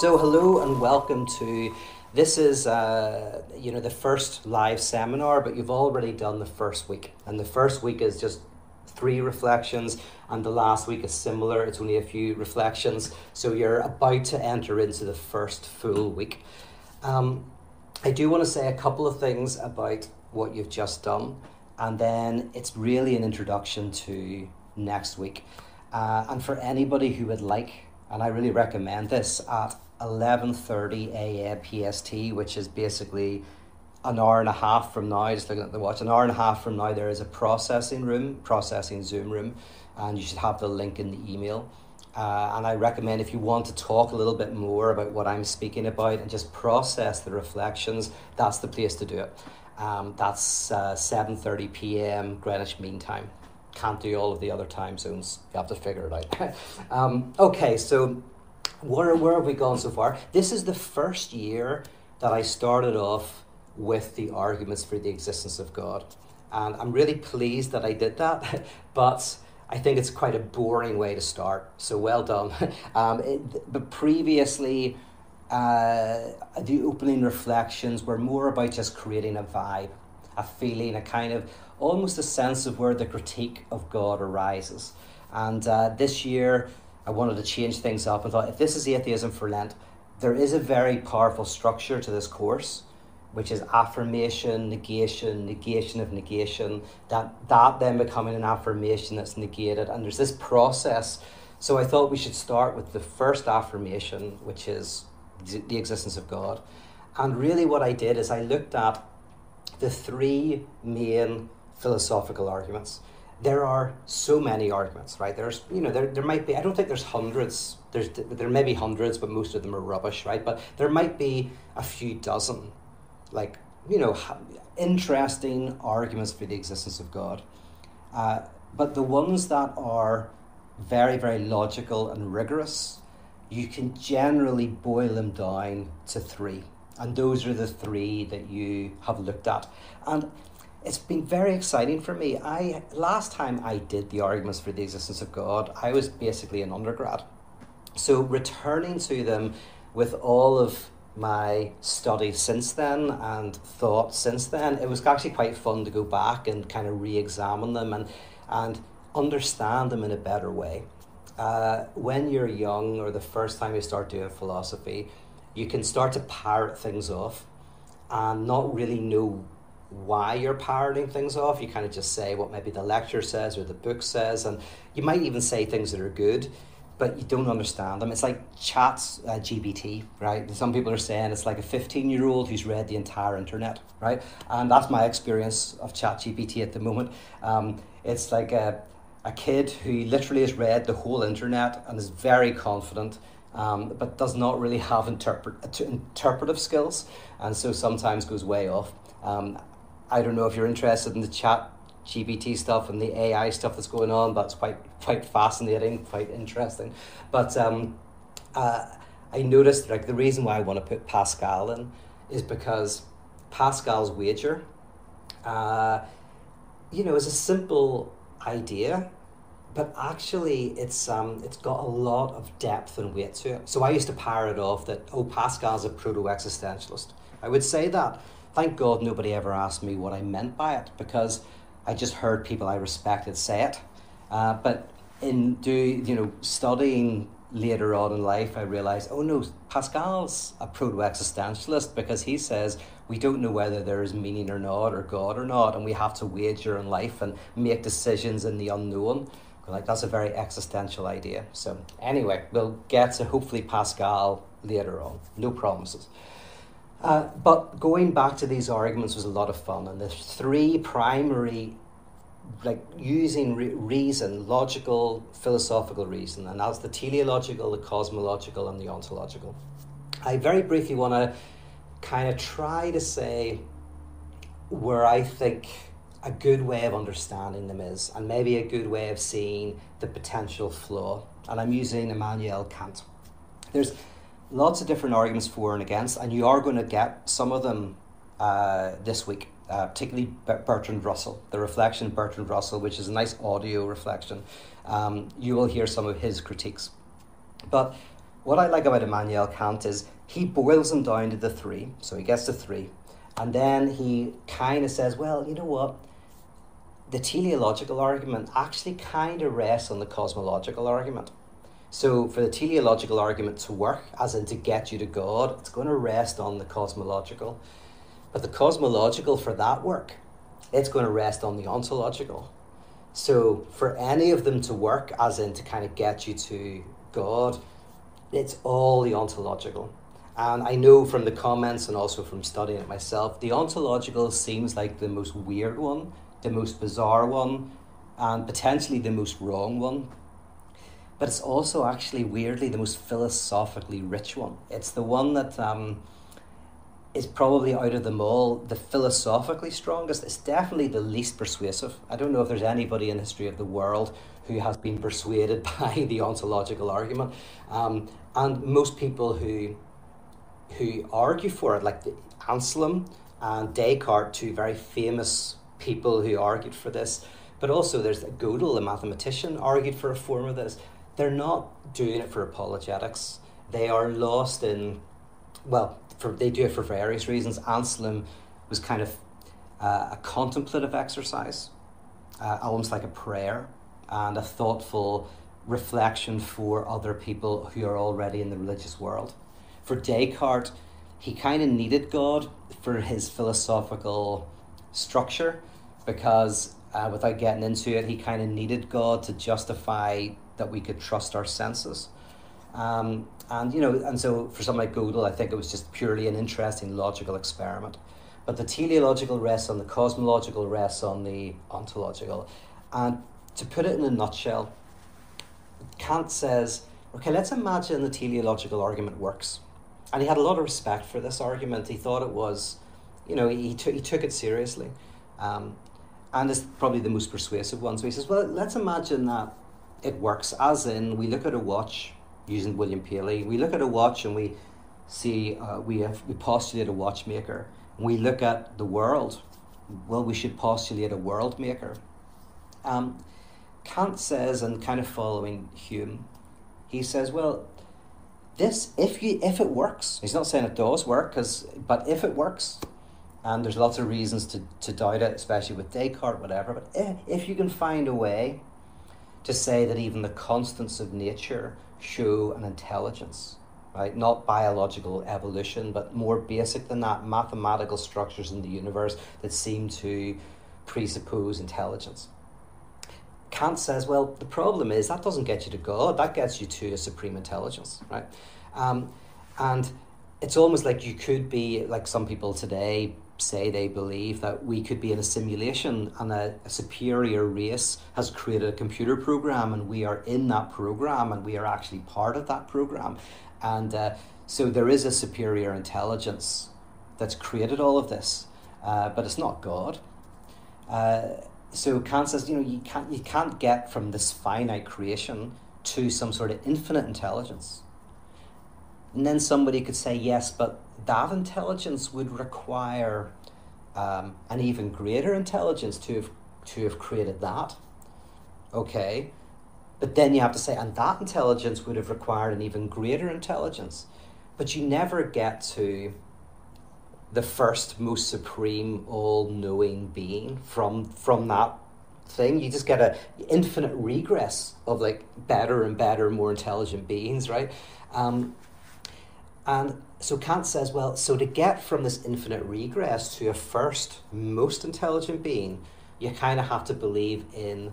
So, hello and welcome to this is uh, you know the first live seminar, but you've already done the first week, and the first week is just three reflections, and the last week is similar. It's only a few reflections, so you're about to enter into the first full week. Um, I do want to say a couple of things about what you've just done, and then it's really an introduction to next week. Uh, and for anybody who would like, and I really recommend this at 11.30 a.m. PST, which is basically an hour and a half from now, just looking at the watch, an hour and a half from now, there is a processing room, processing Zoom room, and you should have the link in the email. Uh, and I recommend if you want to talk a little bit more about what I'm speaking about and just process the reflections, that's the place to do it. Um, that's uh, 7.30 p.m. Greenwich Mean Time. Can't do all of the other time zones. You have to figure it out. um, okay, so where, where have we gone so far? This is the first year that I started off with the arguments for the existence of God. And I'm really pleased that I did that, but I think it's quite a boring way to start. So well done. Um, it, but previously, uh, the opening reflections were more about just creating a vibe, a feeling, a kind of almost a sense of where the critique of God arises. And uh, this year, I wanted to change things up and thought if this is atheism for Lent, there is a very powerful structure to this course, which is affirmation, negation, negation of negation, that, that then becoming an affirmation that's negated. And there's this process. So I thought we should start with the first affirmation, which is the existence of God. And really, what I did is I looked at the three main philosophical arguments there are so many arguments, right? There's, you know, there, there might be, I don't think there's hundreds, there's, there may be hundreds, but most of them are rubbish, right? But there might be a few dozen, like, you know, interesting arguments for the existence of God. Uh, but the ones that are very, very logical and rigorous, you can generally boil them down to three. And those are the three that you have looked at. And it's been very exciting for me. I last time I did the arguments for the existence of God, I was basically an undergrad. So returning to them with all of my studies since then and thought since then, it was actually quite fun to go back and kind of re-examine them and and understand them in a better way. Uh, when you're young or the first time you start doing philosophy, you can start to parrot things off and not really know why you're parroting things off. You kind of just say what maybe the lecture says or the book says, and you might even say things that are good, but you don't understand them. It's like chats uh, GPT, right? Some people are saying it's like a 15 year old who's read the entire internet, right? And that's my experience of chat GPT at the moment. Um, it's like a, a kid who literally has read the whole internet and is very confident. Um, but does not really have interpret, interpretive skills, and so sometimes goes way off. Um, I don't know if you're interested in the chat GPT stuff and the AI stuff that's going on. That's quite quite fascinating, quite interesting. But um, uh, I noticed like the reason why I want to put Pascal in is because Pascal's wager, uh, you know, is a simple idea, but actually it's um, it's got a lot of depth and weight to it. So I used to parrot off that oh Pascal's a proto existentialist. I would say that thank God nobody ever asked me what I meant by it because I just heard people I respected say it. Uh, but in do you know studying later on in life, I realized, oh no, Pascal's a proto existentialist because he says we don't know whether there is meaning or not, or God or not, and we have to wager in life and make decisions in the unknown. Like that's a very existential idea. So anyway, we'll get to hopefully Pascal later on. No promises. Uh, but going back to these arguments was a lot of fun, and the three primary, like using re- reason, logical, philosophical reason, and that's the teleological, the cosmological, and the ontological. I very briefly want to kind of try to say where I think a good way of understanding them is, and maybe a good way of seeing the potential flaw. And I'm using Immanuel Kant. There's lots of different arguments for and against, and you are going to get some of them uh, this week, uh, particularly Bertrand Russell, the reflection Bertrand Russell, which is a nice audio reflection. Um, you will hear some of his critiques. But what I like about Immanuel Kant is he boils them down to the three. So he gets to three. And then he kind of says, well, you know what? The teleological argument actually kind of rests on the cosmological argument. So, for the teleological argument to work, as in to get you to God, it's going to rest on the cosmological. But the cosmological, for that work, it's going to rest on the ontological. So, for any of them to work, as in to kind of get you to God, it's all the ontological. And I know from the comments and also from studying it myself, the ontological seems like the most weird one, the most bizarre one, and potentially the most wrong one but it's also actually weirdly the most philosophically rich one. It's the one that um, is probably out of them all the philosophically strongest. It's definitely the least persuasive. I don't know if there's anybody in the history of the world who has been persuaded by the ontological argument, um, and most people who who argue for it, like Anselm and Descartes, two very famous people who argued for this. But also, there's Gödel, a mathematician, argued for a form of this they're not doing it for apologetics. They are lost in, well, for, they do it for various reasons. Anselm was kind of uh, a contemplative exercise, uh, almost like a prayer, and a thoughtful reflection for other people who are already in the religious world. For Descartes, he kind of needed God for his philosophical structure because uh, without getting into it, he kind of needed God to justify that we could trust our senses. Um, and you know, and so for something like Gödel, I think it was just purely an interesting logical experiment. But the teleological rests on the cosmological rests on the ontological. And to put it in a nutshell, Kant says, okay, let's imagine the teleological argument works. And he had a lot of respect for this argument. He thought it was, you know, he, took he took it seriously. Um, and it's probably the most persuasive one. So he says, well, let's imagine that it works as in we look at a watch using William Paley. We look at a watch and we see uh, we have we postulate a watchmaker. We look at the world. Well, we should postulate a world maker. Um, Kant says, and kind of following Hume, he says, well, this if you if it works, he's not saying it does work, because but if it works, and there's lots of reasons to, to doubt it, especially with Descartes, whatever. But if, if you can find a way to say that even the constants of nature show an intelligence, right? Not biological evolution, but more basic than that, mathematical structures in the universe that seem to presuppose intelligence. Kant says, well, the problem is that doesn't get you to God, that gets you to a supreme intelligence, right? Um, and it's almost like you could be, like some people today say they believe that we could be in a simulation and a, a, superior race has created a computer program and we are in that program and we are actually part of that program. And uh, so there is a superior intelligence that's created all of this, uh, but it's not God. Uh, so Kant says, you know, you can't, you can't get from this finite creation to some sort of infinite intelligence. And then somebody could say, yes, but that intelligence would require um, an even greater intelligence to have, to have created that. Okay. But then you have to say, and that intelligence would have required an even greater intelligence. But you never get to the first most supreme all-knowing being from from that thing you just get a infinite regress of like better and better more intelligent beings right um, and so Kant says, well, so to get from this infinite regress to a first most intelligent being, you kind of have to believe in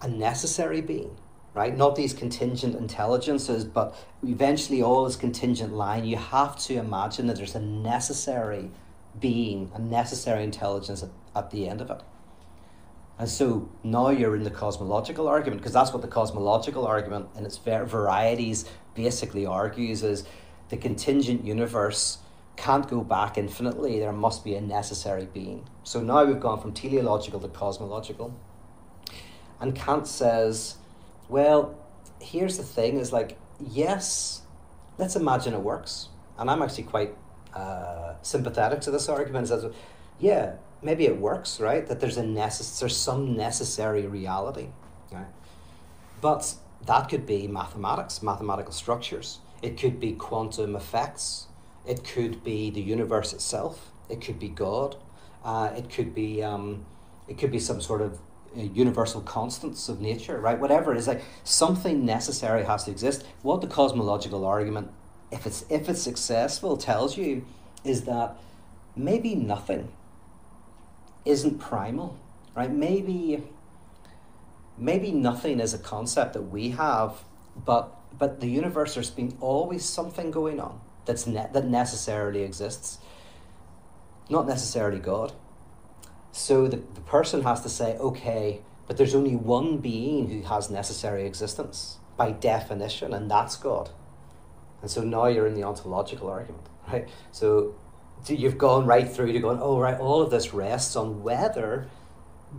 a necessary being, right? Not these contingent intelligences, but eventually all this contingent line. You have to imagine that there's a necessary being, a necessary intelligence at, at the end of it. And so now you're in the cosmological argument, because that's what the cosmological argument in its varieties basically argues is the contingent universe can't go back infinitely. There must be a necessary being. So now we've gone from teleological to cosmological. And Kant says, well, here's the thing is like, yes, let's imagine it works. And I'm actually quite uh, sympathetic to this argument. Says, yeah, maybe it works, right? That there's a necess- there's some necessary reality, right? But that could be mathematics, mathematical structures It could be quantum effects. It could be the universe itself. It could be God. Uh, it could be um, it could be some sort of uh, universal constants of nature, right? Whatever it is, like something necessary has to exist. What the cosmological argument, if it's if it's successful, tells you is that maybe nothing isn't primal, right? Maybe maybe nothing is a concept that we have, but but the universe there's been always something going on that's ne- that necessarily exists not necessarily God. So the, the person has to say, okay, but there's only one being who has necessary existence by definition, and that's God. And so now you're in the ontological argument, right? So you've gone right through to going, oh, right, all of this rests on whether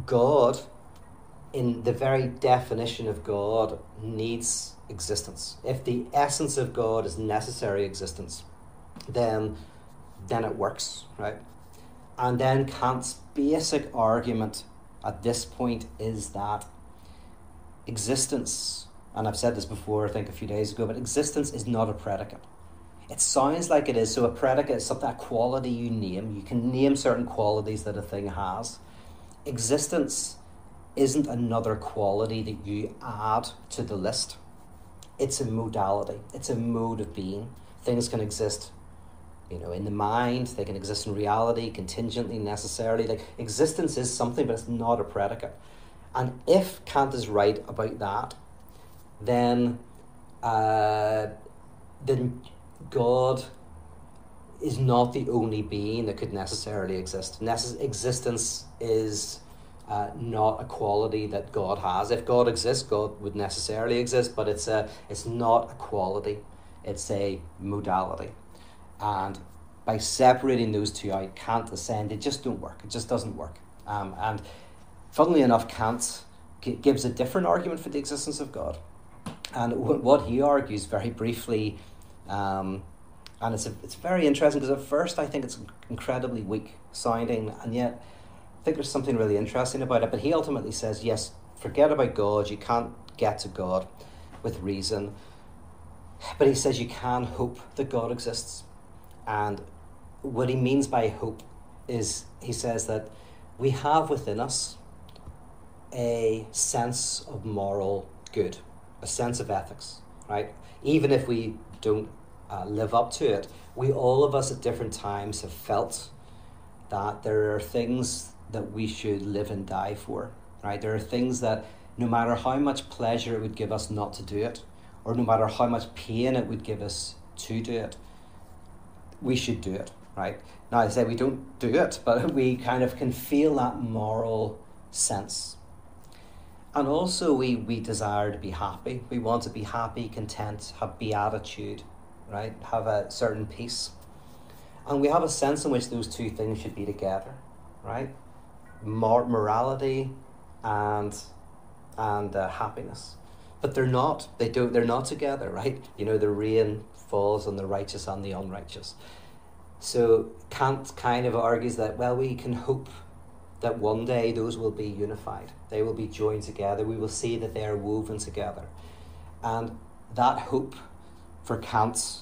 God, in the very definition of God, needs existence. If the essence of God is necessary existence, then then it works, right? And then Kant's basic argument at this point is that existence, and I've said this before, I think a few days ago, but existence is not a predicate. It sounds like it is. So a predicate is something, a quality you name. You can name certain qualities that a thing has. Existence isn't another quality that you add to the list. It's a modality. It's a mode of being. Things can exist you know, in the mind, they can exist in reality, contingently, necessarily. Like existence is something, but it's not a predicate. And if Kant is right about that, then uh, then God is not the only being that could necessarily exist. Necess- existence is uh, not a quality that God has. If God exists, God would necessarily exist, but it's a it's not a quality. It's a modality. And by separating those two out, Kant ascend, they just don't work. It just doesn't work. Um, and funnily enough, Kant gives a different argument for the existence of God. And w- what he argues very briefly, um, and it's, a, it's very interesting because at first I think it's incredibly weak sounding, and yet think there's something really interesting about it. But he ultimately says, yes, forget about God, you can't get to God with reason. But he says you can hope that God exists. And what he means by hope is he says that we have within us a sense of moral good, a sense of ethics, right? Even if we don't uh, live up to it, we all of us at different times have felt that there are things that we should live and die for, right? There are things that no matter how much pleasure it would give us not to do it, or no matter how much pain it would give us to do it, we should do it, right? Now, I say we don't do it, but we kind of can feel that moral sense. And also, we, we desire to be happy. We want to be happy, content, have beatitude, right? Have a certain peace. And we have a sense in which those two things should be together, right? Mor- morality and, and uh, happiness. But they're not. They don't. They're not together, right? You know, the rain falls on the righteous and the unrighteous. So Kant kind of argues that, well, we can hope that one day those will be unified. They will be joined together. We will see that they are woven together. And that hope for Kant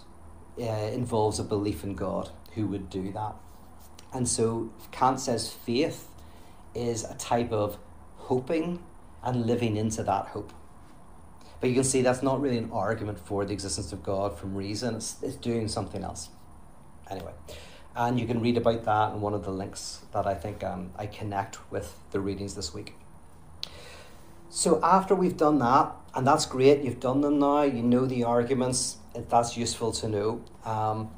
uh, involves a belief in God who would do that. And so Kant says faith is a type of hoping and living into that hope. But you can see that's not really an argument for the existence of God from reason, it's, it's doing something else. Anyway, and you can read about that in one of the links that I think um, I connect with the readings this week. So after we've done that, and that's great, you've done them now, you know the arguments, that's useful to know. Um,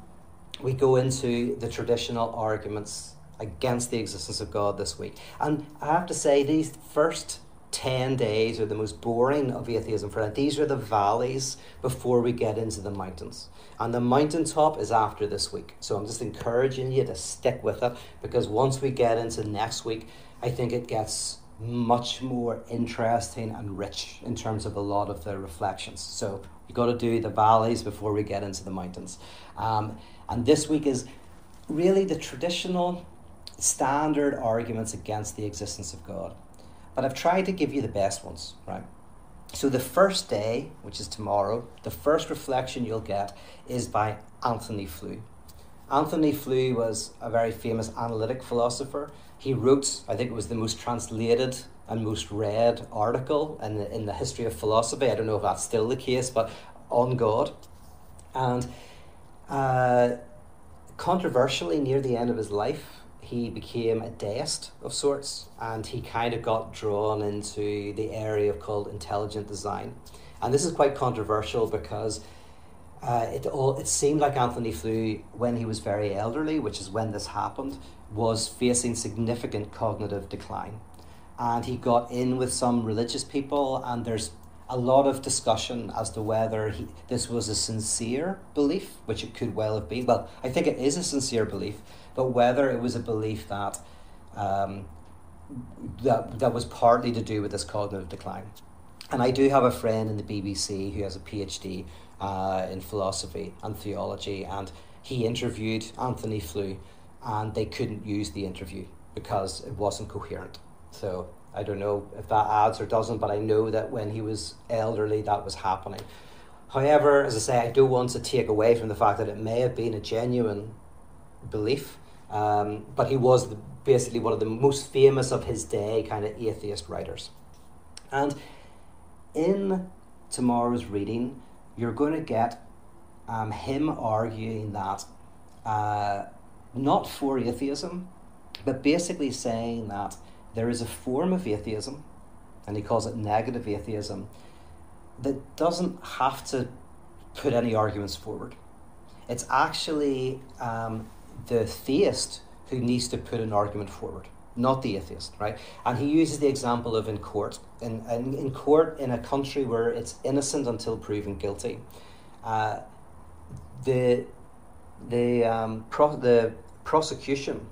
we go into the traditional arguments against the existence of God this week. And I have to say, these first 10 days are the most boring of atheism for that. These are the valleys before we get into the mountains. And the mountaintop is after this week. So I'm just encouraging you to stick with it because once we get into next week, I think it gets much more interesting and rich in terms of a lot of the reflections. So you've got to do the valleys before we get into the mountains. Um, and this week is really the traditional standard arguments against the existence of God. But I've tried to give you the best ones, right? So the first day, which is tomorrow, the first reflection you'll get is by Anthony Flew. Anthony Flew was a very famous analytic philosopher. He wrote, I think it was the most translated and most read article in the, in the history of philosophy. I don't know if that's still the case, but on God. And uh, controversially, near the end of his life, he became a deist of sorts and he kind of got drawn into the area called intelligent design. And this is quite controversial because uh, it all it seemed like Anthony Flew, when he was very elderly, which is when this happened, was facing significant cognitive decline. And he got in with some religious people, and there's a lot of discussion as to whether he, this was a sincere belief, which it could well have been. Well, I think it is a sincere belief, but whether it was a belief that um, that that was partly to do with this cognitive decline. And I do have a friend in the BBC who has a PhD uh, in philosophy and theology, and he interviewed Anthony Flew, and they couldn't use the interview because it wasn't coherent. So I don't know if that adds or doesn't, but I know that when he was elderly, that was happening. However, as I say, I do want to take away from the fact that it may have been a genuine belief, um, but he was the, basically one of the most famous of his day kind of atheist writers. And in tomorrow's reading, you're going to get um, him arguing that uh, not for atheism, but basically saying that there is a form of atheism, and he calls it negative atheism, that doesn't have to put any arguments forward. It's actually um, the theist who needs to put an argument forward, not the atheist, right? And he uses the example of in court. In, in, in court, in a country where it's innocent until proven guilty, uh, the, the, um, pro- the prosecution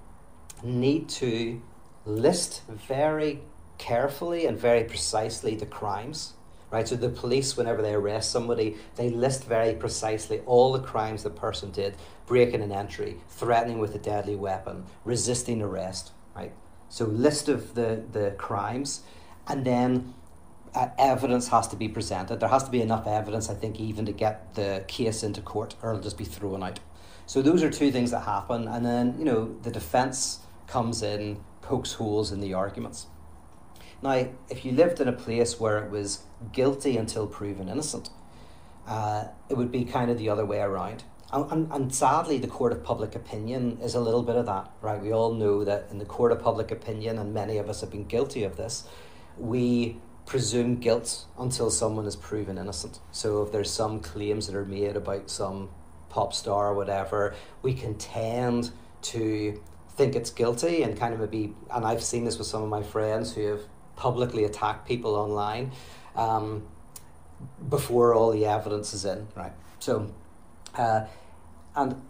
need to list very carefully and very precisely the crimes right? So the police, whenever they arrest somebody, they list very precisely all the crimes the person did: breaking an entry, threatening with a deadly weapon, resisting arrest, right? So list of the the crimes, and then. Uh, evidence has to be presented. There has to be enough evidence, I think, even to get the case into court, or it'll just be thrown out. So those are two things that happen, and then you know the defense comes in, pokes holes in the arguments. Now, if you lived in a place where it was guilty until proven innocent, uh, it would be kind of the other way around. And, and, and, sadly, the court of public opinion is a little bit of that, right? We all know that in the court of public opinion, and many of us have been guilty of this, we presume guilt until someone is proven innocent. So if there's some claims that are made about some pop star or whatever, we can tend to think it's guilty and kind of maybe, and I've seen this with some of my friends who have publicly attack people online um, before all the evidence is in, right? So, uh, and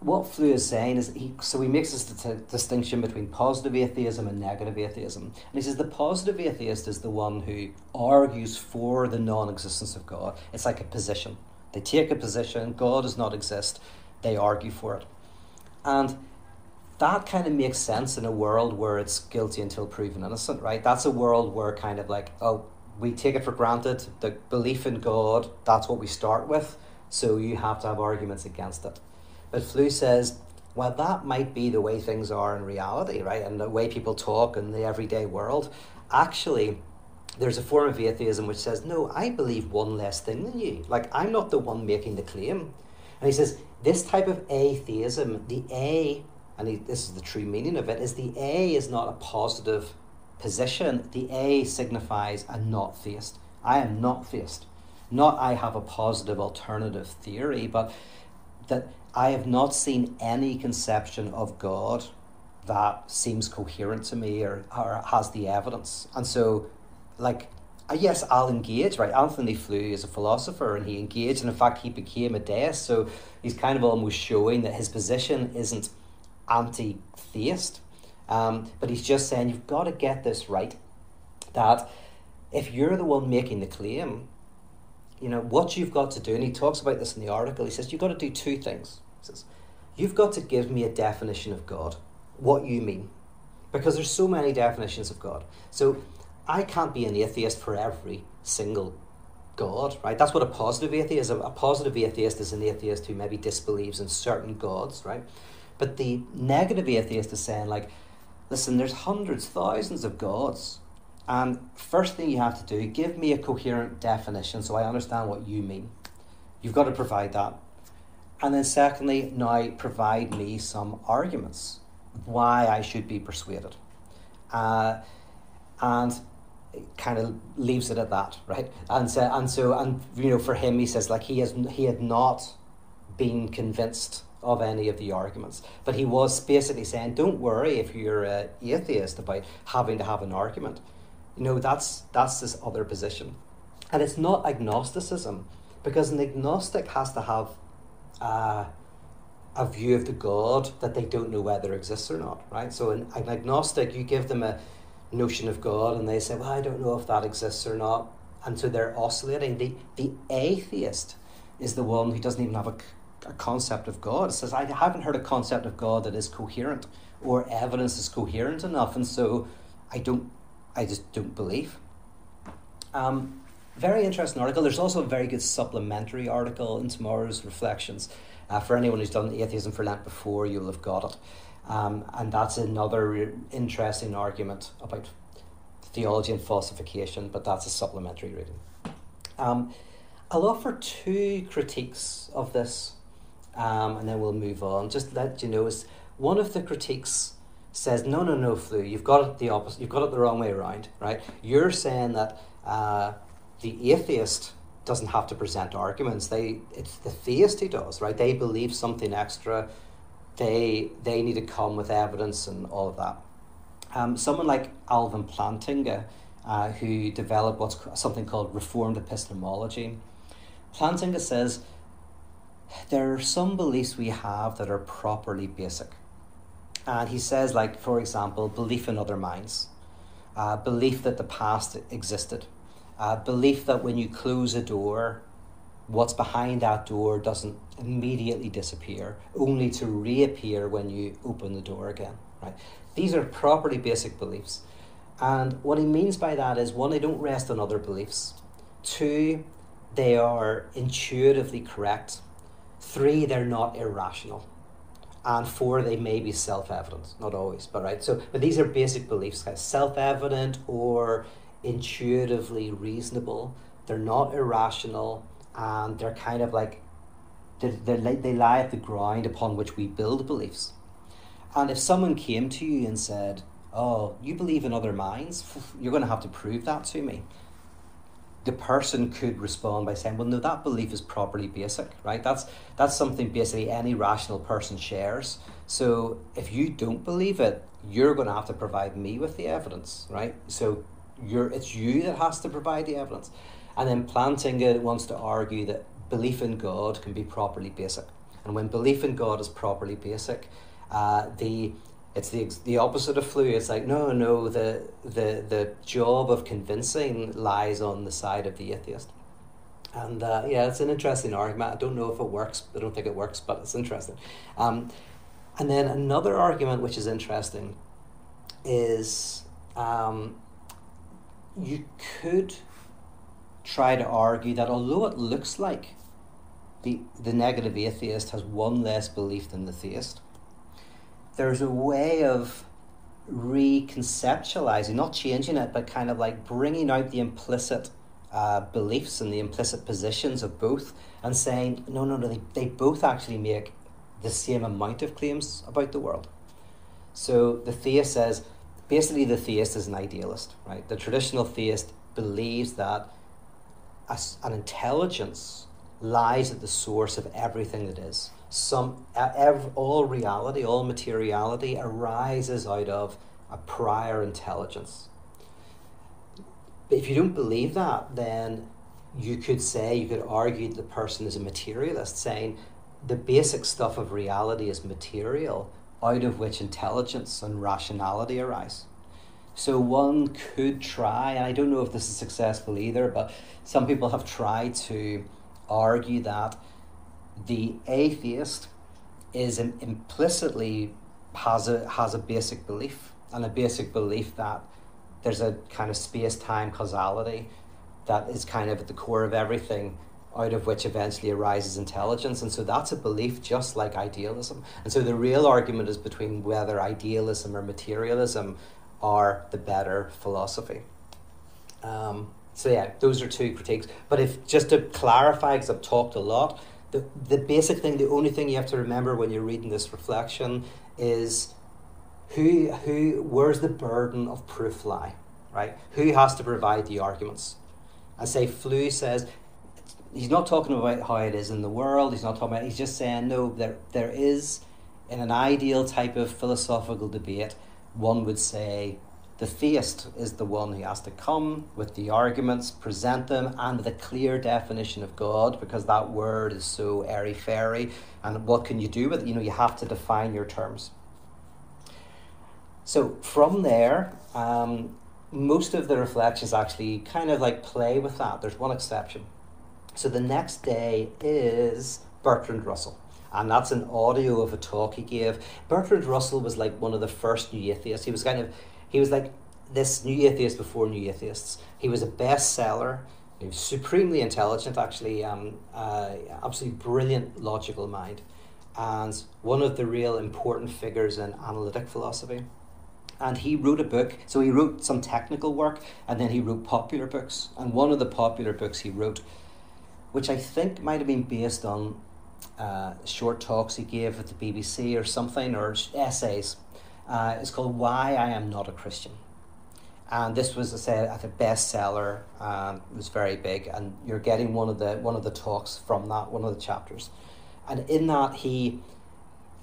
what Flew is saying is he so he makes this t- distinction between positive atheism and negative atheism, and he says the positive atheist is the one who argues for the non-existence of God. It's like a position. They take a position. God does not exist. They argue for it, and that kind of makes sense in a world where it's guilty until proven innocent, right? That's a world where kind of like, oh, we take it for granted, the belief in God, that's what we start with, so you have to have arguments against it. But Flew says, well, that might be the way things are in reality, right? And the way people talk in the everyday world. Actually, there's a form of atheism which says, no, I believe one less thing than you. Like, I'm not the one making the claim. And he says, this type of atheism, the A and he, this is the true meaning of it, is the A is not a positive position. The A signifies a not theist. I am not theist. Not I have a positive alternative theory, but that I have not seen any conception of God that seems coherent to me or, or has the evidence. And so, like, uh, yes, I'll engage, right? Anthony Flew is a philosopher and he engaged, and in fact, he became a deist. So he's kind of almost showing that his position isn't anti theist. Um, but he's just saying you've got to get this right that if you're the one making the claim, you know, what you've got to do, and he talks about this in the article, he says, you've got to do two things. He says, you've got to give me a definition of God, what you mean. Because there's so many definitions of God. So I can't be an atheist for every single God, right? That's what a positive atheist is. A positive atheist is an atheist who maybe disbelieves in certain gods, right? But the negative atheist is saying, like, listen, there's hundreds, thousands of gods. And first thing you have to do, give me a coherent definition so I understand what you mean. You've got to provide that. And then secondly, now provide me some arguments why I should be persuaded. Uh, and kind of leaves it at that, right? And so, and so, and you know, for him, he says like he has he had not been convinced of any of the arguments, but he was basically saying, don't worry if you're an atheist about having to have an argument. You know, that's that's this other position, and it's not agnosticism, because an agnostic has to have. Uh, a view of the God that they don't know whether exists or not, right? So, an, an agnostic, you give them a, notion of God and they say, well, I don't know if that exists or not. And so they're oscillating. The, the atheist is the one who doesn't even have a, a concept of God. It says, I haven't heard a concept of God that is coherent or evidence is coherent enough. And so I don't, I just don't believe. Um, very interesting article. There's also a very good supplementary article in tomorrow's reflections. Uh, for anyone who's done atheism for Lent before, you'll have got it. Um, and that's another interesting argument about theology and falsification, but that's a supplementary reading. Um, I'll offer two critiques of this, um, and then we'll move on. Just let you know, is one of the critiques says, no, no, no, Flew. you've got it the opposite, you've got it the wrong way around, right? You're saying that uh, the atheist doesn't have to present arguments. They, it's the theist who does, right? They believe something extra they they need to come with evidence and all of that. Um, someone like Alvin Plantinga, uh, who developed what's something called Reformed epistemology, Plantinga says there are some beliefs we have that are properly basic, and he says, like for example, belief in other minds, uh, belief that the past existed, uh, belief that when you close a door what's behind that door doesn't immediately disappear, only to reappear when you open the door again. Right? These are properly basic beliefs. And what he means by that is one, they don't rest on other beliefs. Two, they are intuitively correct. Three, they're not irrational. And four, they may be self-evident, not always, but right. So, but these are basic beliefs, guys self-evident or intuitively reasonable. They're not irrational and they're kind of like they they lie at the ground upon which we build beliefs. And if someone came to you and said, "Oh, you believe in other minds? You're going to have to prove that to me." The person could respond by saying, "Well, no, that belief is properly basic, right? That's that's something basically any rational person shares. So if you don't believe it, you're going to have to provide me with the evidence, right? So you're it's you that has to provide the evidence." And then Plantinga wants to argue that belief in God can be properly basic. And when belief in God is properly basic, uh, the it's the the opposite of Flew. It's like no, no. The the the job of convincing lies on the side of the atheist. And uh, yeah, it's an interesting argument. I don't know if it works. I don't think it works, but it's interesting. Um, and then another argument which is interesting is um, you could try to argue that although it looks like the, the negative atheist has one less belief than the theist, there's a way of reconceptualizing, not changing it, but kind of like bringing out the implicit uh, beliefs and the implicit positions of both and saying, no, no, no, they, they both actually make the same amount of claims about the world. So the theist says, basically, the theist is an idealist, right? The traditional theist believes that an intelligence lies at the source of everything that is. Some, all reality, all materiality arises out of a prior intelligence. But if you don't believe that, then you could say, you could argue the person is a materialist, saying the basic stuff of reality is material, out of which intelligence and rationality arise. So one could try, and I don't know if this is successful either, but some people have tried to argue that the atheist is implicitly has a has a basic belief and a basic belief that there's a kind of space time causality that is kind of at the core of everything out of which eventually arises intelligence. And so that's a belief just like idealism. And so the real argument is between whether idealism or materialism are the better philosophy. Um, so yeah, those are two critiques. But if just to clarify, because I've talked a lot, the, the basic thing, the only thing you have to remember when you're reading this reflection is who who where's the burden of proof lie, right? Who has to provide the arguments? I say Flew says he's not talking about how it is in the world. He's not talking about. He's just saying no. There there is in an ideal type of philosophical debate, one would say the theist is the one who has to come with the arguments, present them, and with a clear definition of God, because that word is so airy fairy. And what can you do with it? You know, you have to define your terms. So from there, um, most of the reflections actually kind of like play with that. There's one exception. So the next day is Bertrand Russell. And that's an audio of a talk he gave. Bertrand Russell was like one of the first new atheists. He was kind of, he was like this new atheist before new atheists. He was a bestseller. He was supremely intelligent, actually, um, uh, absolutely brilliant logical mind, and one of the real important figures in analytic philosophy. And he wrote a book. So he wrote some technical work, and then he wrote popular books. And one of the popular books he wrote which I think might have been based on uh, short talks he gave at the BBC or something, or essays. Uh, it's called Why I Am Not a Christian. And this was, I said, at a bestseller. Um, it was very big, and you're getting one of the one of the talks from that, one of the chapters. And in that, he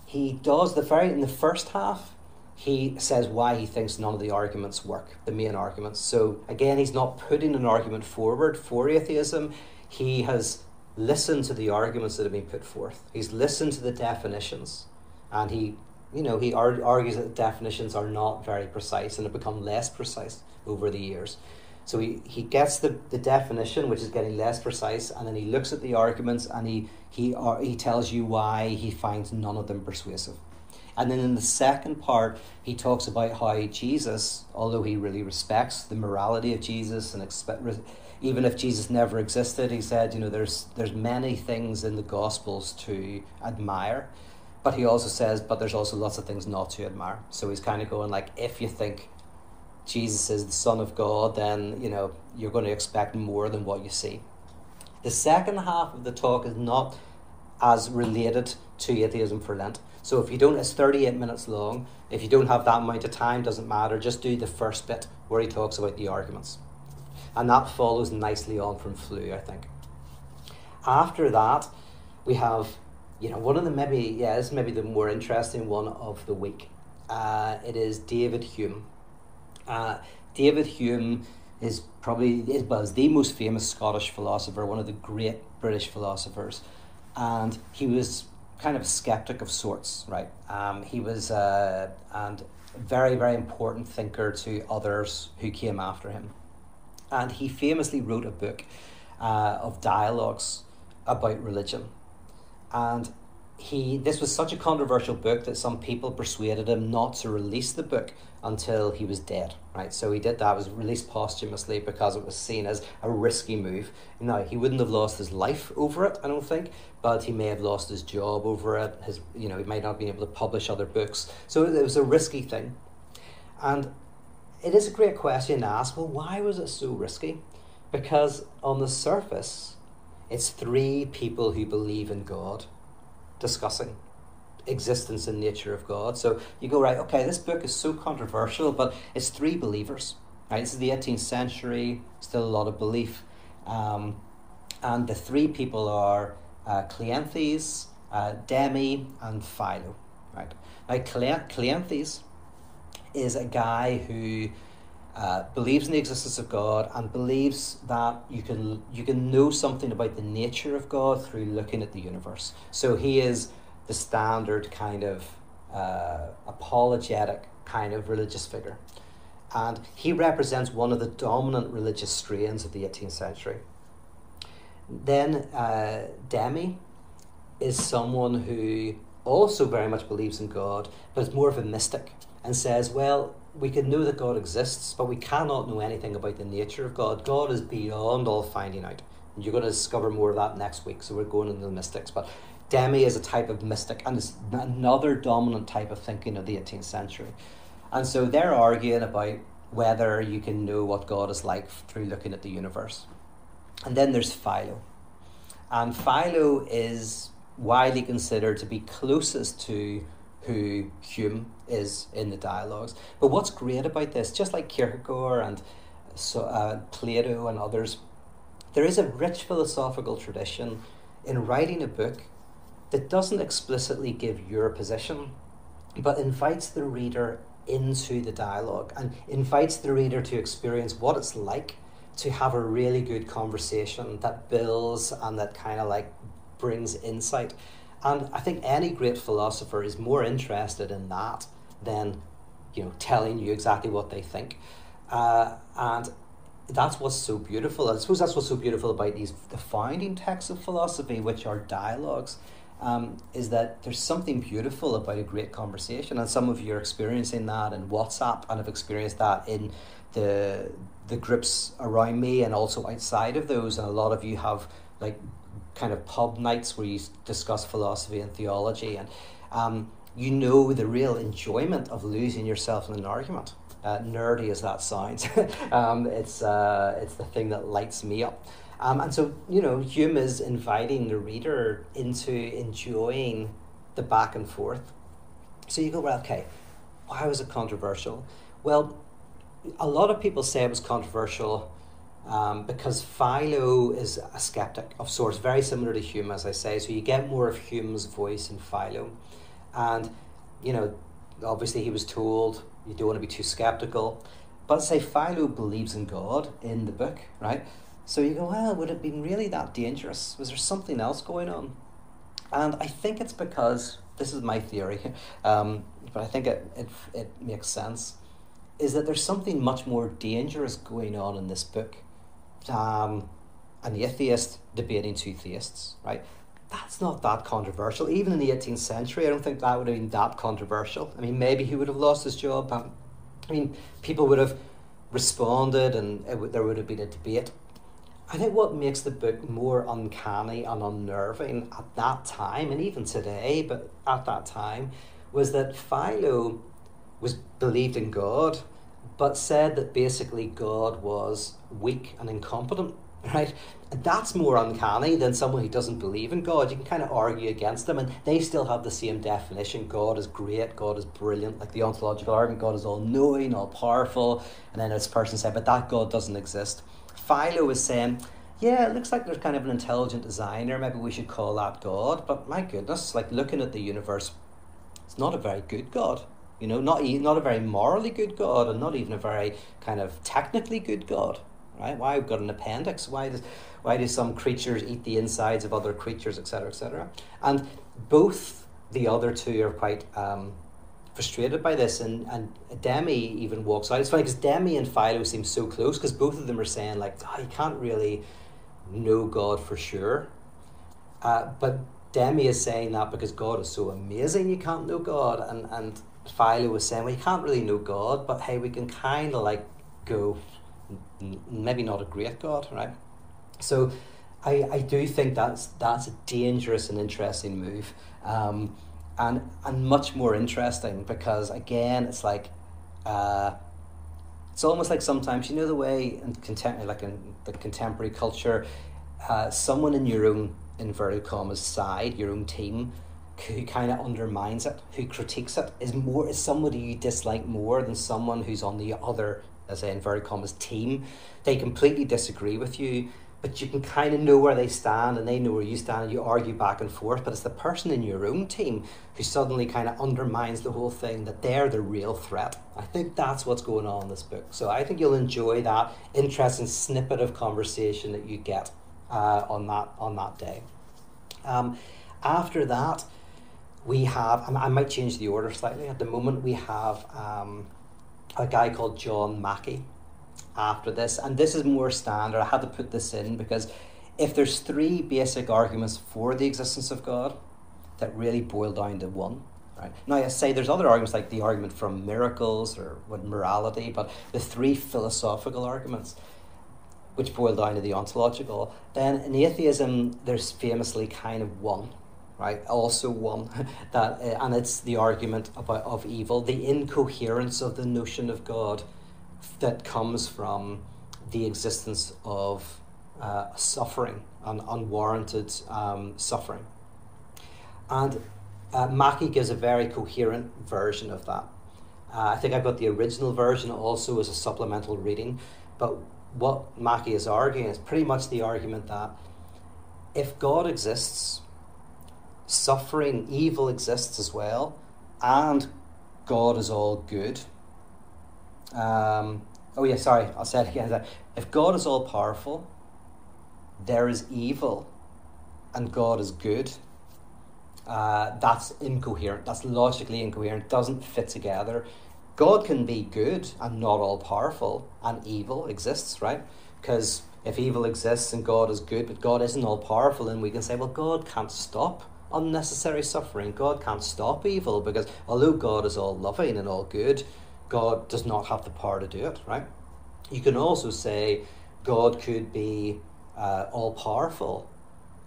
he does the very in the first half. He says why he thinks none of the arguments work, the main arguments. So again, he's not putting an argument forward for atheism he has listened to the arguments that have been put forth. He's listened to the definitions, and he, you know, he argues that definitions are not very precise and have become less precise over the years. So he, he gets the, the definition, which is getting less precise, and then he looks at the arguments and he, he, uh, he tells you why he finds none of them persuasive. And then in the second part, he talks about how Jesus, although he really respects the morality of Jesus and expect, even if Jesus never existed, he said, you know, there's there's many things in the Gospels to admire, but he also says, but there's also lots of things not to admire. So he's kind of going like, if you think Jesus is the Son of God, then you know you're going to expect more than what you see. The second half of the talk is not as related to atheism for Lent. So if you don't, it's 38 minutes long. If you don't have that amount of time, doesn't matter. Just do the first bit where he talks about the arguments and that follows nicely on from Flew, I think. After that, we have, you know, one of the maybe, yeah, this is maybe the more interesting one of the week. Uh, it is David Hume. Uh, David Hume is probably is, was the most famous Scottish philosopher, one of the great British philosophers, and he was kind of a skeptic of sorts, right? Um, he was uh, and very very important thinker to others who came after him and he famously wrote a book uh, of dialogues about religion. And he this was such a controversial book that some people persuaded him not to release the book until he was dead. Right, so he did that. It was released posthumously because it was seen as a risky move. Now he wouldn't have lost his life over it, I don't think, but he may have lost his job over it. His, you know, he might not have been able to publish other books. So it was a risky thing, and it is a great question to ask. Well, why was it so risky? Because on the surface, it's three people who believe in God discussing existence and nature of God. So you go, right, okay, this book is so controversial, but it's three believers. Right? This is the 18th century, still a lot of belief. Um, and the three people are uh, Cleanthes, uh, Demea, and Philo. Right? Now, Cleanthes is a guy who uh, believes in the existence of God and believes that you can you can know something about the nature of God through looking at the universe. So he is the standard kind of uh, apologetic kind of religious figure, and he represents one of the dominant religious strains of the 18th century. Then uh, Demea is someone who also very much believes in God, but is more of a mystic and says, well, we can know that God exists, but we cannot know anything about the nature of God. God is beyond all finding out. And you're going to discover more of that next week. So we're going into the mystics. But Demea is a type of mystic and it's another dominant type of thinking of the 18th century. And so they're arguing about whether you can know what God is like through looking at the universe. And then there's Philo. And Philo is widely considered to be closest to who Hume is in the dialogues. But what's great about this, just like Kierkegaard and so, uh, Plato and others, there is a rich philosophical tradition in writing a book that doesn't explicitly give your position, but invites the reader into the dialogue and invites the reader to experience what it's like to have a really good conversation that builds and that kind of like brings insight. And I think any great philosopher is more interested in that than, you know, telling you exactly what they think. Uh, and that's what's so beautiful. I suppose that's what's so beautiful about these the founding texts of philosophy, which are dialogues, um, is that there's something beautiful about a great conversation. And some of you are experiencing that in WhatsApp and have experienced that in the the groups around me and also outside of those. And a lot of you have like kind of pub nights where you discuss philosophy and theology, and um, you know the real enjoyment of losing yourself in an argument. Uh, nerdy as that sounds, um, it's uh, it's the thing that lights me up. Um, and so, you know, Hume is inviting the reader into enjoying the back and forth. So you go, well, okay, why was it controversial? Well, a lot of people say it was controversial um, because Philo is a skeptic of sorts, very similar to Hume, as I say. So you get more of Hume's voice in Philo. And, you know, obviously he was told you don't want to be too skeptical. But say Philo believes in God in the book, right? So you go, well, would it have been really that dangerous? Was there something else going on? And I think it's because this is my theory, um, but I think it, it, it makes sense. Is that there's something much more dangerous going on in this book. Um, an atheist debating two theists, right? That's not that controversial. Even in the 18th century, I don't think that would have been that controversial. I mean, maybe he would have lost his job. Um, I mean, people would have responded and there would have been a debate. I think what makes the book more uncanny and unnerving at that time, and even today, but at that time, was that Philo was believed in God, but said that basically God was weak and incompetent, right? That's more uncanny than someone who doesn't believe in God. You can kind of argue against them, and they still have the same definition God is great, God is brilliant, like the ontological argument, God is all knowing, all powerful. And then this person said, but that God doesn't exist. Philo is saying, yeah, it looks like there's kind of an intelligent designer. Maybe we should call that God. But my goodness, like looking at the universe, it's not a very good God. You know, not not a very morally good God, and not even a very kind of technically good God. Right? Why we've got an appendix? Why does why do some creatures eat the insides of other creatures, etc., etc.? And both the other two are quite um, frustrated by this, and, and Demea even walks out. It's funny because Demea and Philo seem so close because both of them are saying like, oh, you can't really know God for sure. Uh, but Demea is saying that because God is so amazing, you can't know God, and and Philo was saying, well, you can't really know God, but hey, we can kind of like go, maybe not a great God, right? So. I, I do think that's that's a dangerous and interesting move. Um, and and much more interesting because again it's like uh, it's almost like sometimes you know the way in contemporary like in the contemporary culture uh, someone in your own inverted commas side your own team who kind of undermines it who critiques it is more is somebody you dislike more than someone who's on the other as a inverted commas team they completely disagree with you but you can kind of know where they stand and they know where you stand and you argue back and forth but it's the person in your own team who suddenly kind of undermines the whole thing that they're the real threat. I think that's what's going on in this book. So i think you'll enjoy that interesting snippet of conversation that you get uh, on that on that day. Um, after that we have I might change the order slightly. At the moment we have um, a guy called john mackie after this, and this is more standard. I had to put this in because if there's three basic arguments for the existence of God that really boil down to one, Right? Now, I say there's other arguments like the argument from miracles or with morality, but the three philosophical arguments, which boil down to the ontological, then in atheism, there's famously kind of one, right? Also one that, uh, and it's the argument about of evil, the incoherence of the notion of God that comes from the existence of uh, suffering and unwarranted um, suffering. And uh, gives a very coherent version of that. Uh, I think I've got the original version also as a supplemental reading, but what Mackie is arguing is pretty much the argument that if God exists, suffering, evil exists as well, and God is all good. Um, oh, yeah, sorry, I'll say it again. If God is all powerful, there is evil, and God is good. Uh, that's incoherent. That's logically incoherent. Doesn't fit together. God can be good and not all powerful, and evil exists, right? Because if evil exists and God is good, but God isn't all powerful, then we can say, well, God can't stop unnecessary suffering. God can't stop evil because although God is all loving and all good, God does not have the power to do it, right? You can also say God could be uh, all powerful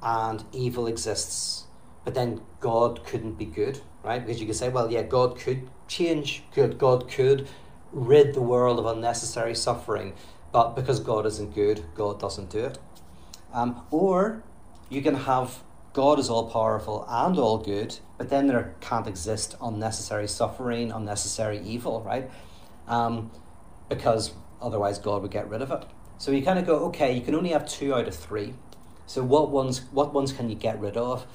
and evil exists, but then God couldn't be good, right? Because you could say, well, yeah, God could change, good, God could rid the world of unnecessary suffering, but because God isn't good, God doesn't do it. Um, or you can have God is all powerful and all good, but then there can't exist unnecessary suffering, unnecessary evil, right? Um, because otherwise God would get rid of it. So you kind of go, okay, you can only have two out of three. So what ones what ones can you get rid of?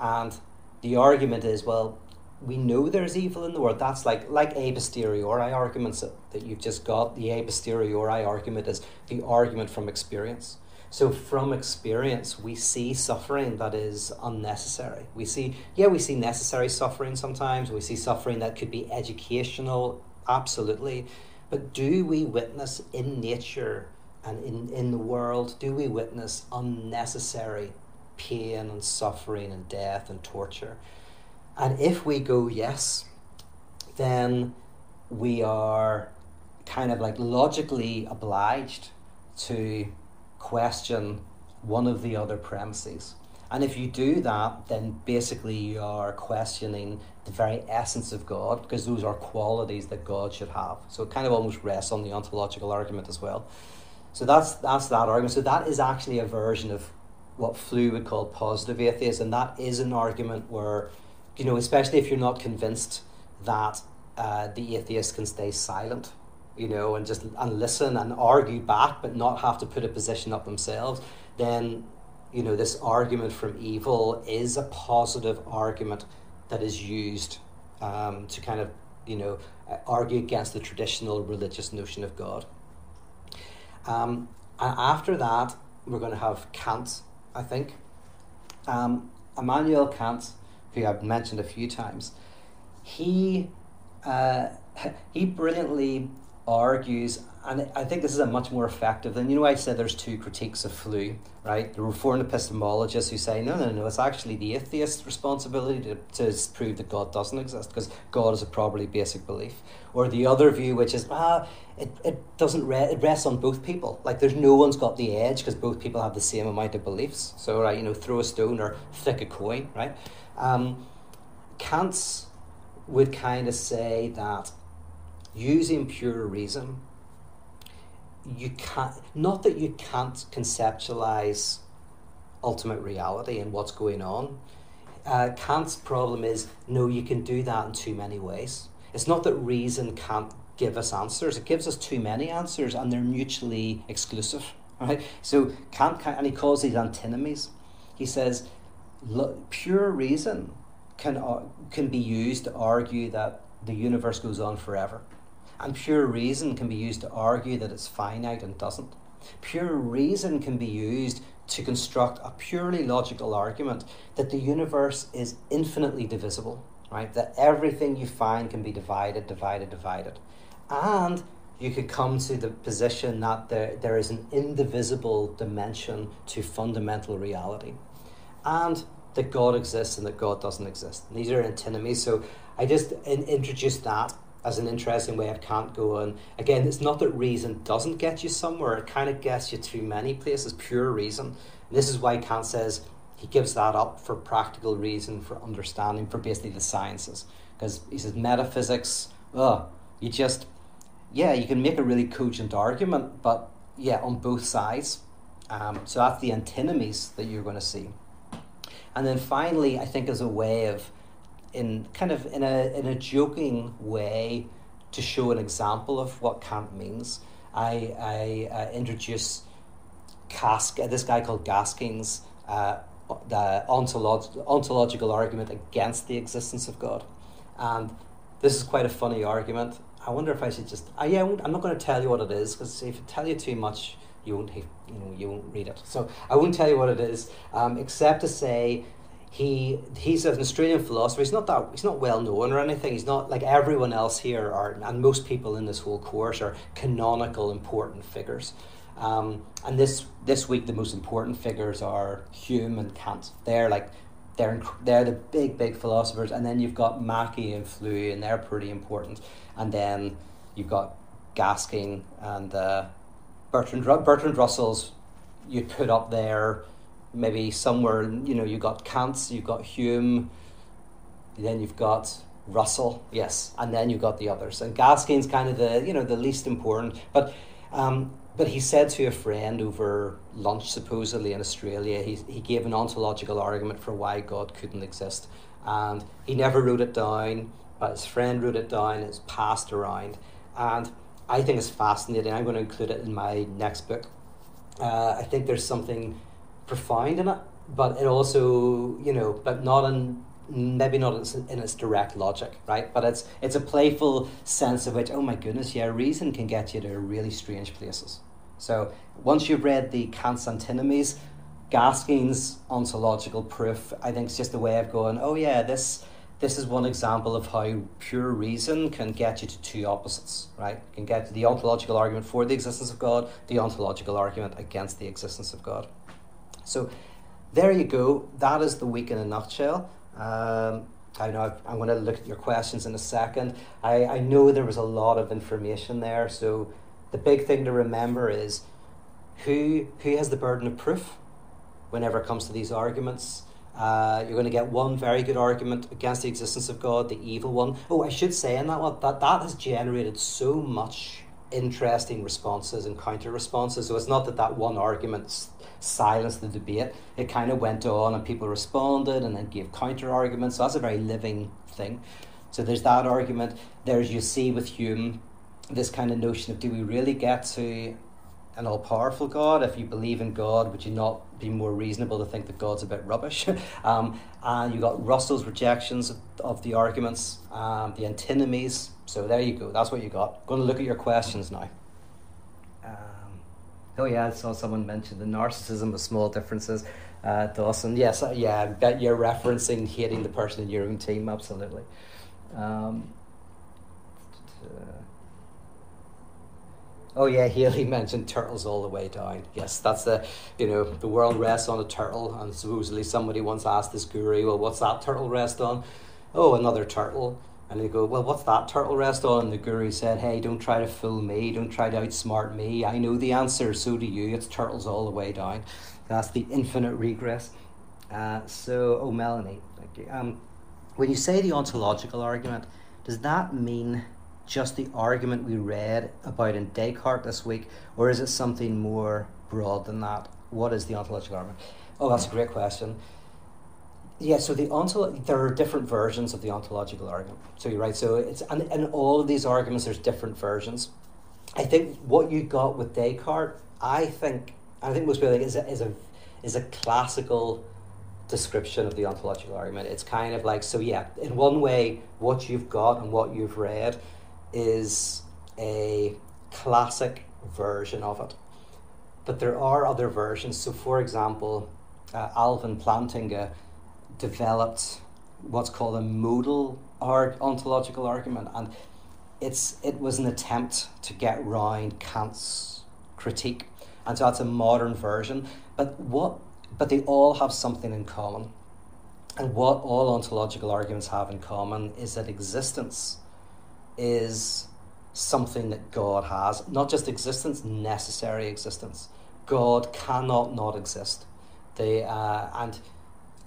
And the argument is, well, we know there's evil in the world. That's like like a posteriori arguments that, that you've just got. The a posteriori argument is the argument from experience. So from experience, we see suffering that is unnecessary. We see, yeah, we see necessary suffering sometimes. We see suffering that could be educational, absolutely. But do we witness in nature and in, in the world, do we witness unnecessary pain and suffering and death and torture? And if we go yes, then we are kind of like logically obliged to question one of the other premises. And if you do that, then basically you are questioning the very essence of God because those are qualities that God should have. So it kind of almost rests on the ontological argument as well. So that's that's that argument. So that is actually a version of what Flew would call positive atheism, and that is an argument where, you know, especially if you're not convinced that uh, the atheist can stay silent, you know, and just and listen and argue back, but not have to put a position up themselves, then you know this argument from evil is a positive argument that is used um, to kind of you know argue against the traditional religious notion of God. Um, and after that, we're going to have Kant, I think. Um, Immanuel Kant, who I've mentioned a few times, he uh, he brilliantly argues, and I think this is a much more effective than you know. I said there's two critiques of Flew, right? The reformed epistemologists who say no, no, no, it's actually the atheist's responsibility to, to prove that God doesn't exist because God is a probably basic belief, or the other view, which is ah, it, it doesn't re- it rests on both people. Like there's no one's got the edge because both people have the same amount of beliefs. So right, you know, throw a stone or flick a coin, right? Um, Kant's would kind of say that using pure reason, you can't, not that you can't conceptualize ultimate reality and what's going on. Uh, Kant's problem is no, you can do that in too many ways. It's not that reason can't give us answers, it gives us too many answers and they're mutually exclusive. Right? So Kant, and he calls these antinomies. He says, pure reason can, uh, can be used to argue that the universe goes on forever. And pure reason can be used to argue that it's finite and doesn't. Pure reason can be used to construct a purely logical argument that the universe is infinitely divisible, right? That everything you find can be divided, divided, divided. And you could come to the position that there, there is an indivisible dimension to fundamental reality. And that God exists and that God doesn't exist. These are antinomies. So I just in, introduced that as an interesting way of Kant going. Again, it's not that reason doesn't get you somewhere, it kind of gets you to many places, pure reason. This is why Kant says he gives that up for practical reason, for understanding, for basically the sciences. Because he says metaphysics, oh, you just, yeah, you can make a really cogent argument, but yeah, on both sides. Um, so that's the antinomies that you're going to see. And then finally, I think as a way of, in kind of in a in a joking way, to show an example of what Kant means, I I uh, introduce Kask, this guy called Gasking's uh, the ontolog- ontological argument against the existence of God, and this is quite a funny argument. I wonder if I should just. I, yeah, I'm not going to tell you what it is because if I tell you too much, you won't you know you won't read it. So I won't tell you what it is, um, except to say he he's an Australian philosopher. He's not that he's not well known or anything. He's not like everyone else here are, and most people in this whole course are canonical important figures. Um, and this this week the most important figures are Hume and Kant. They're like they're they're the big big philosophers, and then you've got Mackie and Flew, and they're pretty important. And then you've got Gasking and uh, Bertrand Bertrand Russell's you put up there maybe somewhere you know you've got Kant, you've got Hume, then you've got Russell, yes, and then you've got the others. And Gasking's kind of the you know the least important, but um, but he said to a friend over lunch, supposedly in Australia, he he gave an ontological argument for why God couldn't exist, and he never wrote it down, but his friend wrote it down. It's passed around, and I think it's fascinating. I'm going to include it in my next book. Uh, I think there's something profound in it, but it also, you know, but not in maybe not in its direct logic, right? But it's it's a playful sense of which, oh my goodness, yeah, reason can get you to really strange places. So once you've read the Kant's antinomies, Gasking's ontological proof, I think, is just a way of going, oh yeah, this this is one example of how pure reason can get you to two opposites, right? You can get the ontological argument for the existence of God, the ontological argument against the existence of God. So there you go. That is the week in a nutshell. Um, I know I'm going to look at your questions in a second. I, I know there was a lot of information there. So the big thing to remember is who who has the burden of proof whenever it comes to these arguments. Uh, you're going to get one very good argument against the existence of God, the evil one. Oh, I should say in that one that that has generated so much interesting responses and counter responses. So it's not that that one argument silenced the debate. It kind of went on and people responded and then gave counter arguments. So that's a very living thing. So there's that argument. There's you see with Hume this kind of notion of do we really get to an all powerful God. If you believe in God, would you not be more reasonable to think that God's a bit rubbish? um, and you got Russell's rejections of, of the arguments, um, the antinomies. So there you go. That's what you got. Going to look at your questions now. Um, oh yeah, I saw someone mention the narcissism of small differences. Uh, Dawson, yes, uh, yeah, bet you're referencing hating the person in your own team. Absolutely. Um, Oh yeah, Haley mentioned turtles all the way down. Yes, that's the you know the world rests on a turtle, and supposedly somebody once asked this guru, "Well, what's that turtle rest on?" Oh, another turtle. And they go, well, what's that turtle rest on? And the guru said, hey, don't try to fool me, don't try to outsmart me. I know the answer, so do you. It's turtles all the way down. That's the infinite regress. Uh, so, oh, Melanie, thank you. Um, when you say the ontological argument, does that mean just the argument we read about in Descartes this week, or is it something more broad than that? What is the ontological argument? Oh, that's a great question. Yeah, so the ontolo- there are different versions of the ontological argument. So you're right. So it's and in all of these arguments, there's different versions. I think what you got with Descartes, I think, I think most people think is a, is a is a classical description of the ontological argument. It's kind of like so. Yeah, in one way, what you've got and what you've read is a classic version of it. But there are other versions. So, for example, uh, Alvin Plantinga developed what's called a modal arg- ontological argument, and it's it was an attempt to get round Kant's critique, and so that's a modern version. But what? But they all have something in common. And what all ontological arguments have in common is that existence is something that God has, not just existence, necessary existence. God cannot not exist. They, uh, and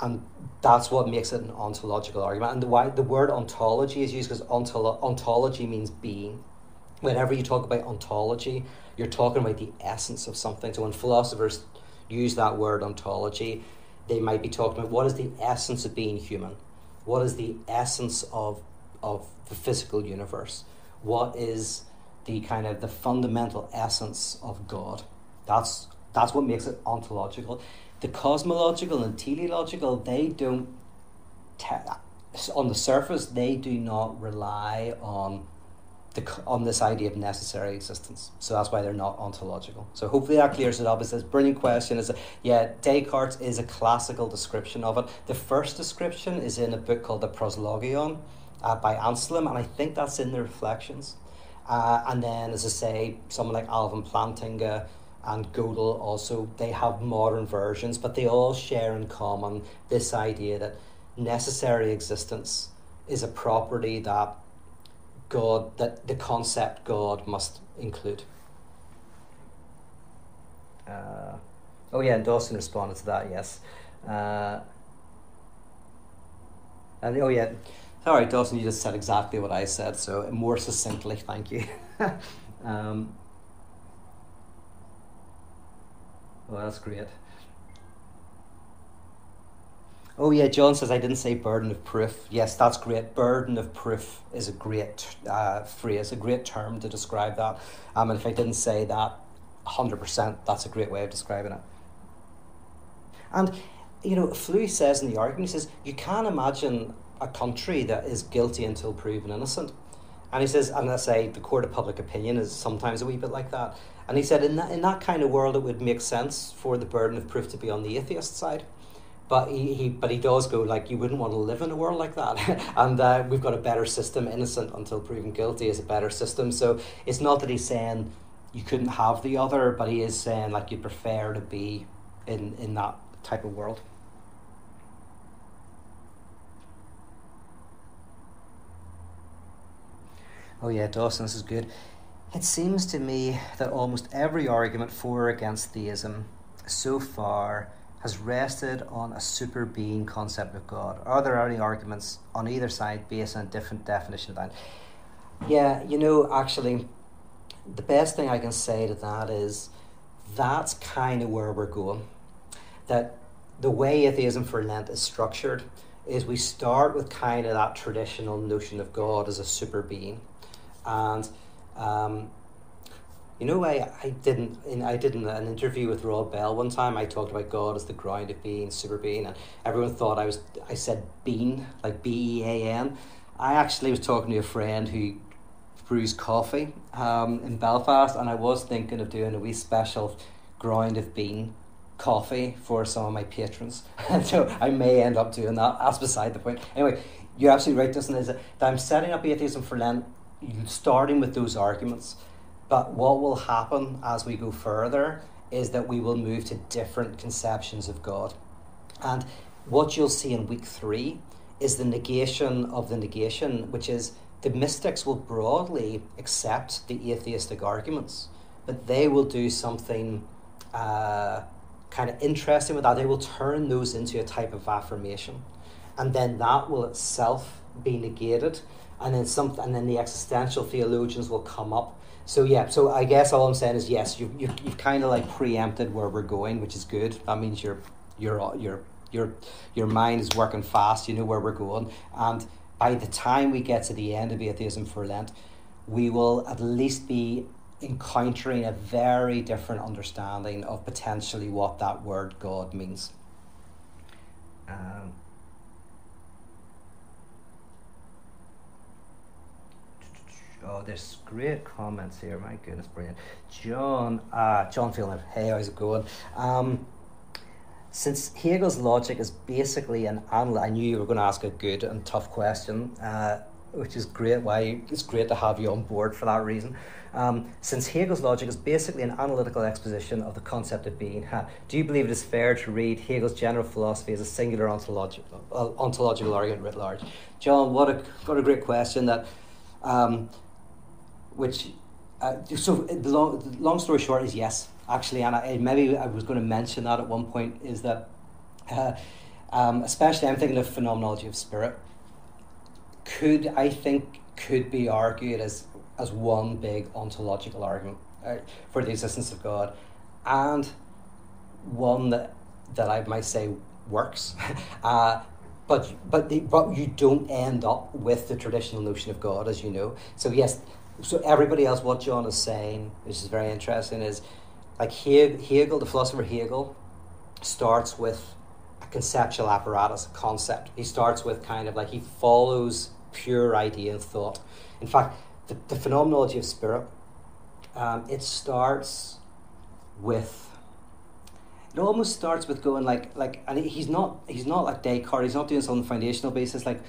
and that's what makes it an ontological argument. And the why the word ontology is used because ontolo- ontology means being. Whenever you talk about ontology, you're talking about the essence of something. So when philosophers use that word ontology, they might be talking about what is the essence of being human, what is the essence of of the physical universe, what is the kind of the fundamental essence of God. That's that's what makes it ontological. The cosmological and teleological, they don't te- on the surface they do not rely on the, on this idea of necessary existence. So that's why they're not ontological. So hopefully that clears it up. It's a brilliant question. Is yeah, Descartes is a classical description of it. The first description is in a book called the Proslogion uh, by Anselm, and I think that's in the Reflections. Uh, and then, as I say, someone like Alvin Plantinga and Gödel also, they have modern versions, but they all share in common this idea that necessary existence is a property that God, that the concept God must include. Uh, oh yeah, and Dawson responded to that. Yes, uh, and oh yeah, sorry, Dawson, you just said exactly what I said. So more succinctly, thank you. um, well, that's great. Oh yeah, John says I didn't say burden of proof. Yes, that's great. Burden of proof is a great uh, phrase, a great term to describe that. Um, and if I didn't say that, hundred percent, that's a great way of describing it. And you know, Flew says in the argument, he says you can't imagine a country that is guilty until proven innocent. And he says, and I say the court of public opinion is sometimes a wee bit like that. And he said, in that, in that kind of world, it would make sense for the burden of proof to be on the atheist side. But he, he but he does go like you wouldn't want to live in a world like that. And uh, we've got a better system. Innocent until proven guilty is a better system. So it's not that he's saying you couldn't have the other but he is saying like you'd prefer to be in in that type of world. Oh yeah dawson this is good it seems to me that almost every argument for or against theism so far has rested on a super being concept of God? Are there any arguments on either side based on a different definition of that? Yeah, you know, actually, the best thing I can say to that is that's kind of where we're going. That the way atheism for Lent is structured is we start with kind of that traditional notion of God as a super being. And um, you know, I, I didn't in I did an interview with Rob Bell one time. I talked about God as the ground of being, super being, and everyone thought I was I said bean like B E A N. I actually was talking to a friend who brews coffee um, in Belfast, and I was thinking of doing a wee special ground of bean coffee for some of my patrons. so I may end up doing that. That's beside the point. Anyway, you're absolutely right, Dustin. Is that I'm setting up atheism for Lent, starting with those arguments but what will happen as we go further is that we will move to different conceptions of God. And what you'll see in week three is the negation of the negation, which is the mystics will broadly accept the atheistic arguments, but they will do something uh, kind of interesting with that. They will turn those into a type of affirmation, and then that will itself be negated, and then some, and then the existential theologians will come up so yeah, so I guess all I'm saying is yes, you you you've kind of like preempted where we're going, which is good. That means your your your your your mind is working fast. You know where we're going, and by the time we get to the end of atheism for Lent, we will at least be encountering a very different understanding of potentially what that word God means. Um, Oh, there's great comments here. My goodness, brilliant. John, uh, John Phelan, hey, how's it going? Um, since Hegel's logic is basically an analysis, I knew you were going to ask a good and tough question. Uh, which is great. Why it's great to have you on board for that reason. Um, since Hegel's logic is basically an analytical exposition of the concept of being, do you believe it is fair to read Hegel's general philosophy as a singular ontological, uh, ontological argument writ large? John, what a what a great question. That, um, which, uh, so the long, long story short is yes, actually, and I, maybe I was going to mention that at one point is that, uh, um, especially I'm thinking of phenomenology of spirit. Could I think could be argued as as one big ontological argument uh, for the existence of God, and one that that I might say works. uh, but but the, but you don't end up with the traditional notion of God, as you know. So yes, so everybody else, what John is saying, which is very interesting, is like Hegel, the philosopher Hegel, starts with a conceptual apparatus, a concept. He starts with kind of like he follows pure idea and thought. In fact, the, the phenomenology of spirit, um, it starts with it almost starts with going like like and he's not he's not like Descartes he's not doing this on something foundational basis like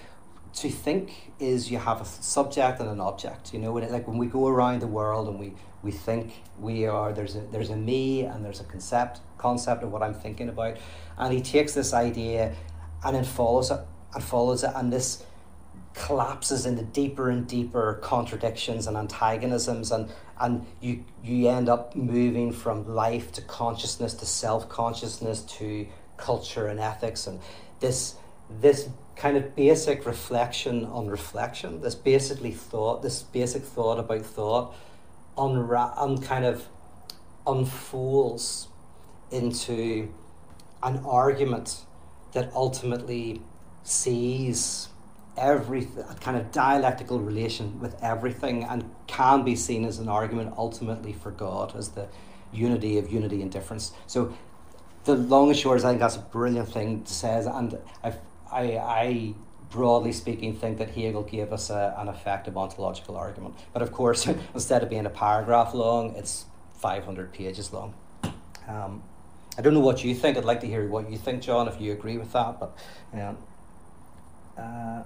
to think is you have a subject and an object you know when it, like when we go around the world and we we think we are there's a there's a me and there's a concept concept of what I'm thinking about. And he takes this idea and then follows it and follows it and this collapses into deeper and deeper contradictions and antagonisms and and you you end up moving from life to consciousness to self-consciousness to culture and ethics. And this this kind of basic reflection on reflection this basically thought this basic thought about thought unra- un kind of unfolds into an argument that ultimately sees every kind of dialectical relation with everything and can be seen as an argument ultimately for God as the unity of unity and difference. So the long and short is I think that's a brilliant thing to say and I, I, I broadly speaking think that Hegel gave us a, an effective ontological argument. But of course instead of being a paragraph long it's 500 pages long. Um, I don't know what you think. I'd like to hear what you think, John, if you agree with that. But yeah. Uh,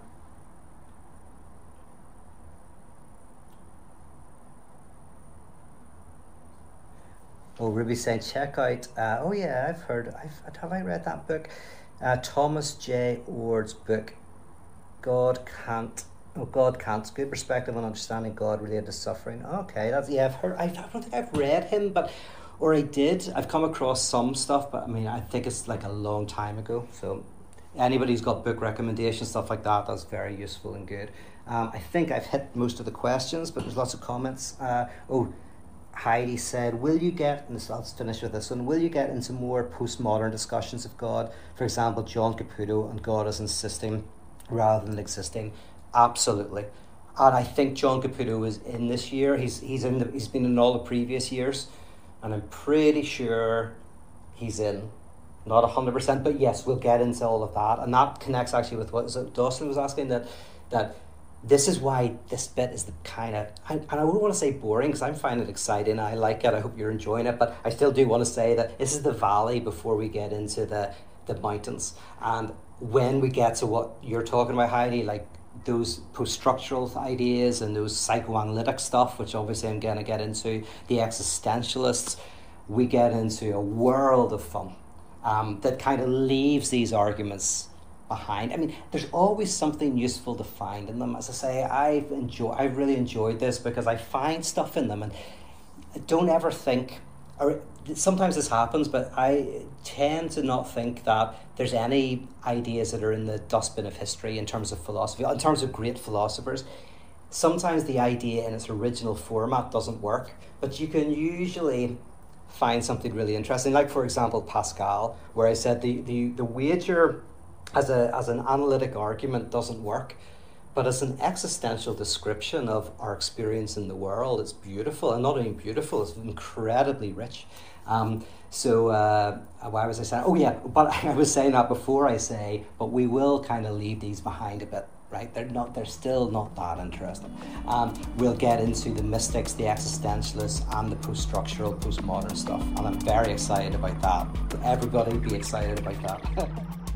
Oh, Ruby saying, check out. Uh, oh yeah, I've heard. I've have I read that book? Uh, Thomas J. Oord's book, God can't. Oh, God can't. Good perspective on understanding God related to suffering. Okay, that's yeah. I've heard. I, don't think I've read him, but or I did. I've come across some stuff, but I mean, I think it's like a long time ago. So, anybody who's got book recommendations, stuff like that, that's very useful and good. Um, I think I've hit most of the questions, but there's lots of comments. Uh, oh. Heidi said, Will you get, and let's finish with this one, will you get into more postmodern discussions of God? For example, John Caputo and God as insisting rather than existing? Absolutely. And I think John Caputo is in this year. He's, he's, in the, he's been in all the previous years. And I'm pretty sure he's in. Not 100%, but yes, we'll get into all of that. And that connects actually with what Dawson was asking that, that this is why this bit is the kind of and I wouldn't want to say boring because I'm finding it exciting. I like it. I hope you're enjoying it. But I still do want to say that this is the valley before we get into the the mountains. And when we get to what you're talking about, Heidi, like those post-structural ideas and those psychoanalytic stuff, which obviously I'm going to get into, the existentialists, we get into a world of fun um, that kind of leaves these arguments behind. I mean, there's always something useful to find in them. As I say, I've enjoy, I've really enjoyed this because I find stuff in them, and I don't ever think, or sometimes this happens, but I tend to not think that there's any ideas that are in the dustbin of history in terms of philosophy, in terms of great philosophers. Sometimes the idea in its original format doesn't work, but you can usually find something really interesting. Like, for example, Pascal, where I said the, the, the wager as, a, as an analytic argument doesn't work. But as an existential description of our experience in the world, it's beautiful. And not only beautiful, it's incredibly rich. Um, so uh, why was I saying? Oh yeah, but I was saying that before I say, but we will kind of leave these behind a bit, right? They're not. They're still not that interesting. Um, we'll get into the mystics, the existentialists, and the post-structural, postmodern stuff, and I'm very excited about that. Everybody be excited about that.